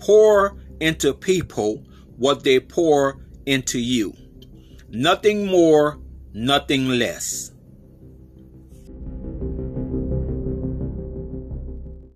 Pour into people what they pour into you. Nothing more, nothing less.